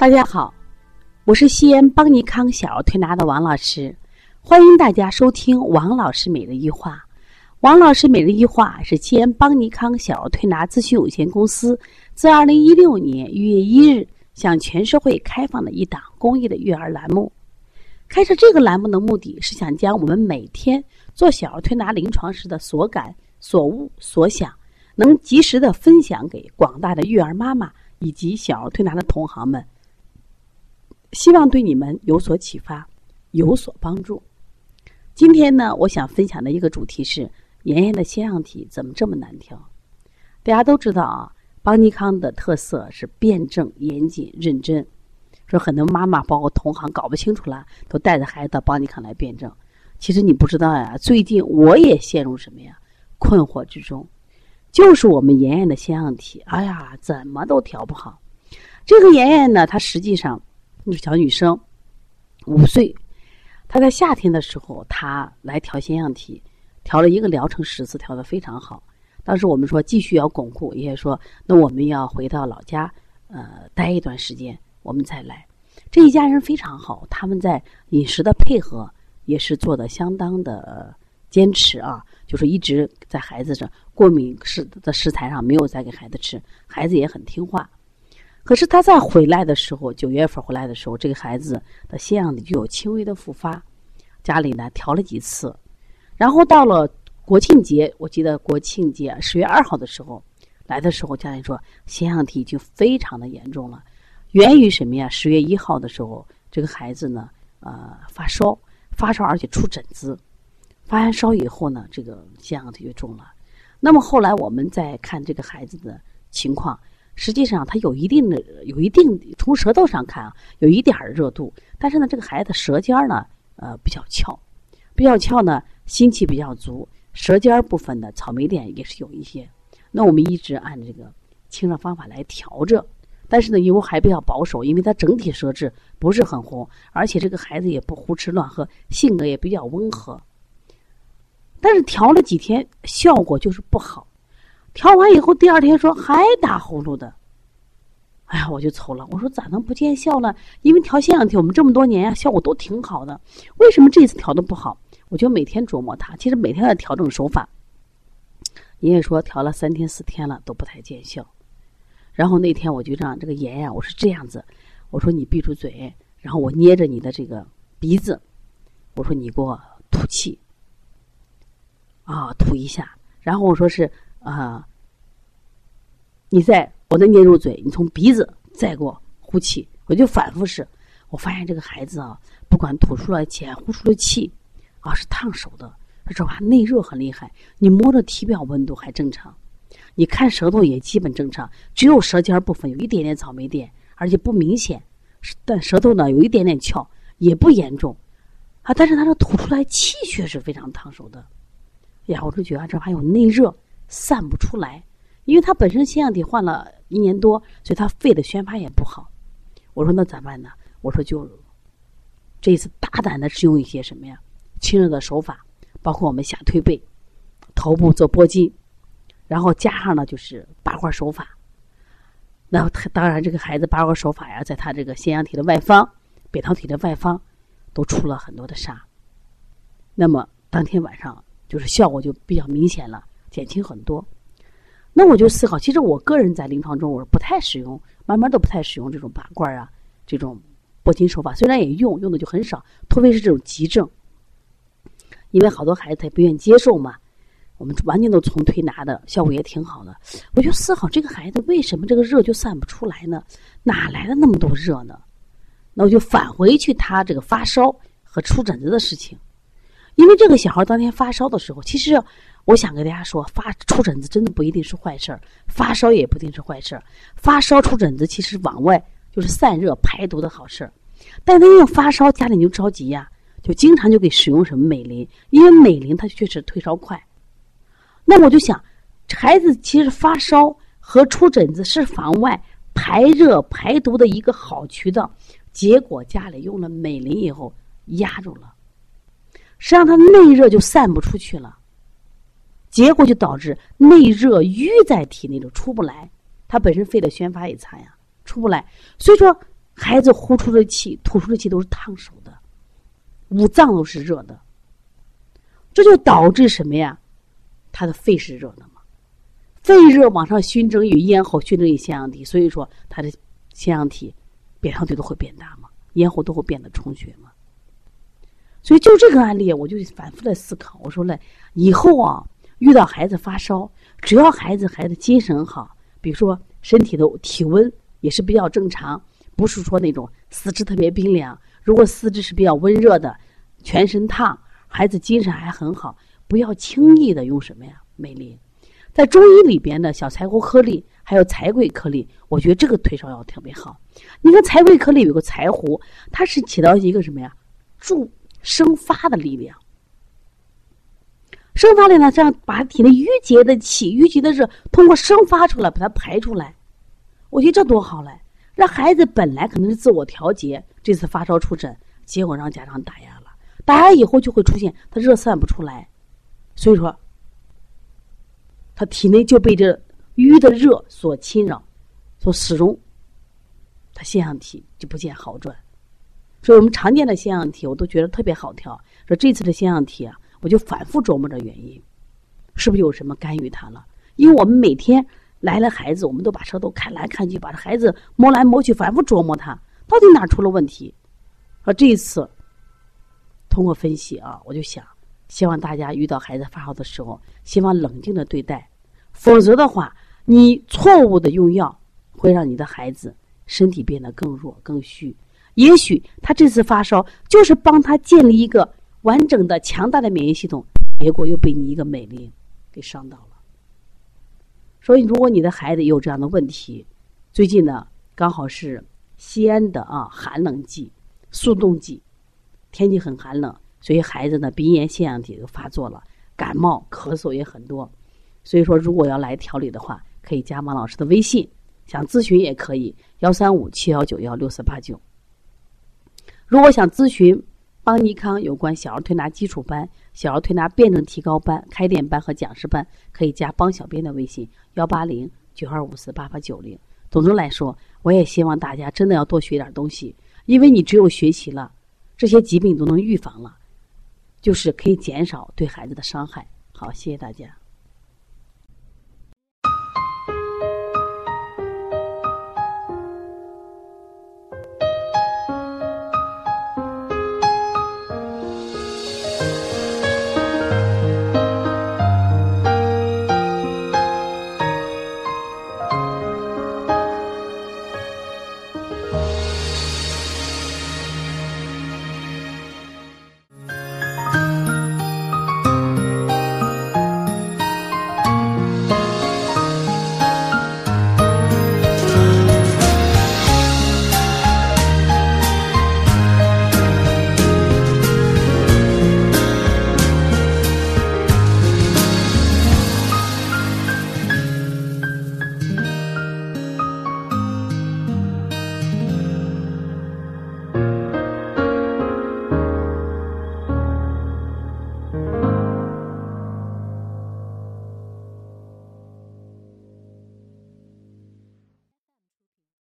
大家好，我是西安邦尼康小儿推拿的王老师，欢迎大家收听王老师每日一话。王老师每日一话是西安邦尼康小儿推拿咨询有限公司自二零一六年一月一日向全社会开放的一档公益的育儿栏目。开设这个栏目的目的是想将我们每天做小儿推拿临床时的所感、所悟、所想，能及时的分享给广大的育儿妈妈以及小儿推拿的同行们。希望对你们有所启发，有所帮助。今天呢，我想分享的一个主题是妍妍的腺样体怎么这么难调？大家都知道啊，邦尼康的特色是辩证、严谨、认真。说很多妈妈包括同行搞不清楚了，都带着孩子到邦尼康来辩证。其实你不知道呀，最近我也陷入什么呀困惑之中，就是我们妍妍的腺样体，哎呀，怎么都调不好。这个妍妍呢，她实际上。那个小女生五岁，她在夏天的时候，她来调腺样体，调了一个疗程十次，调的非常好。当时我们说继续要巩固，爷爷说那我们要回到老家，呃，待一段时间，我们再来。这一家人非常好，他们在饮食的配合也是做的相当的坚持啊，就是一直在孩子上过敏食的食材上没有再给孩子吃，孩子也很听话。可是他再回来的时候，九月份回来的时候，这个孩子的腺样体就有轻微的复发，家里呢调了几次，然后到了国庆节，我记得国庆节十月二号的时候来的时候，家里说腺样体已经非常的严重了，源于什么呀？十月一号的时候，这个孩子呢，呃，发烧，发烧而且出疹子，发完烧以后呢，这个腺样体就重了。那么后来我们再看这个孩子的情况。实际上，它有一定的、有一定从舌头上看啊，有一点热度。但是呢，这个孩子舌尖呢，呃，比较翘，比较翘呢，心气比较足，舌尖部分的草莓点也是有一些。那我们一直按这个清热方法来调着，但是呢，因为还比较保守，因为他整体舌质不是很红，而且这个孩子也不胡吃乱喝，性格也比较温和。但是调了几天，效果就是不好。调完以后，第二天说还打呼噜的，哎呀，我就愁了。我说咋能不见效呢？因为调腺样体我们这么多年呀，效果都挺好的，为什么这次调的不好？我就每天琢磨它，其实每天在调整手法。爷爷说调了三天四天了都不太见效，然后那天我就让这个妍妍，我是这样子，我说你闭住嘴，然后我捏着你的这个鼻子，我说你给我吐气，啊，吐一下，然后我说是。啊！你在我再捏住嘴，你从鼻子再给我呼气，我就反复试。我发现这个孩子啊，不管吐出来气，呼出的气，啊是烫手的，这吧？内热很厉害。你摸着体表温度还正常，你看舌头也基本正常，只有舌尖部分有一点点草莓点，而且不明显。但舌头呢有一点点翘，也不严重。啊，但是他的吐出来气却是非常烫手的。呀，我就觉得这还有内热。散不出来，因为他本身腺样体患了一年多，所以他肺的宣发也不好。我说那咋办呢？我说就这一次大胆的使用一些什么呀，清热的手法，包括我们下推背，头部做拨筋，然后加上呢就是拔罐手法。那他当然这个孩子拔罐手法呀，在他这个腺样体的外方、扁桃体的外方都出了很多的痧。那么当天晚上就是效果就比较明显了。减轻很多，那我就思考，其实我个人在临床中我是不太使用，慢慢都不太使用这种拔罐啊，这种拨筋手法，虽然也用，用的就很少，特别是这种急症，因为好多孩子他也不愿意接受嘛，我们完全都从推拿的效果也挺好的，我就思考这个孩子为什么这个热就散不出来呢？哪来的那么多热呢？那我就返回去他这个发烧和出疹子的事情，因为这个小孩当天发烧的时候，其实。我想跟大家说，发出疹子真的不一定是坏事儿，发烧也不一定是坏事儿。发烧出疹子其实往外就是散热排毒的好事儿。但他因为发烧，家里就着急呀，就经常就给使用什么美林，因为美林它确实退烧快。那我就想，孩子其实发烧和出疹子是房外排热排毒的一个好渠道，结果家里用了美林以后压住了，实际上他内热就散不出去了。结果就导致内热淤在体内，就出不来。他本身肺的宣发也差呀，出不来。所以说，孩子呼出的气、吐出的气都是烫手的，五脏都是热的，这就导致什么呀？他的肺是热的嘛，肺热往上熏蒸与咽喉熏蒸与腺样体，所以说他的腺样体扁桃体都会变大嘛，咽喉都会变得充血嘛。所以就这个案例，我就反复的思考，我说嘞，以后啊，遇到孩子发烧，只要孩子孩子精神好，比如说身体的体温也是比较正常，不是说那种四肢特别冰凉，如果四肢是比较温热的，全身烫，孩子精神还很好。不要轻易的用什么呀？美林，在中医里边的小柴胡颗粒，还有柴桂颗粒，我觉得这个退烧药特别好。你看柴桂颗粒有个柴胡，它是起到一个什么呀？助生发的力量。生发力呢，这样把体内郁结的气、郁结的热通过生发出来，把它排出来。我觉得这多好嘞！让孩子本来可能是自我调节，这次发烧出诊，结果让家长打压了，打压以后就会出现他热散不出来。所以说，他体内就被这淤的热所侵扰，所始终，他腺样体就不见好转。所以我们常见的腺样体，我都觉得特别好调。说这次的腺样体啊，我就反复琢磨着原因，是不是有什么干预他了？因为我们每天来了孩子，我们都把舌头看来看去，把孩子摸来摸去，反复琢磨他到底哪出了问题。而，这一次通过分析啊，我就想。希望大家遇到孩子发烧的时候，希望冷静的对待，否则的话，你错误的用药会让你的孩子身体变得更弱、更虚。也许他这次发烧就是帮他建立一个完整的、强大的免疫系统，结果又被你一个美丽给伤到了。所以，如果你的孩子有这样的问题，最近呢刚好是西安的啊寒冷季、速冻季，天气很寒冷。所以孩子呢，鼻炎、腺样体就发作了，感冒、咳嗽也很多。所以说，如果要来调理的话，可以加王老师的微信，想咨询也可以，幺三五七幺九幺六四八九。如果想咨询邦尼康有关小儿推拿基础班、小儿推拿辩证提高班、开店班和讲师班，可以加邦小编的微信幺八零九二五四八八九零。总的来说，我也希望大家真的要多学点东西，因为你只有学习了，这些疾病都能预防了。就是可以减少对孩子的伤害。好，谢谢大家。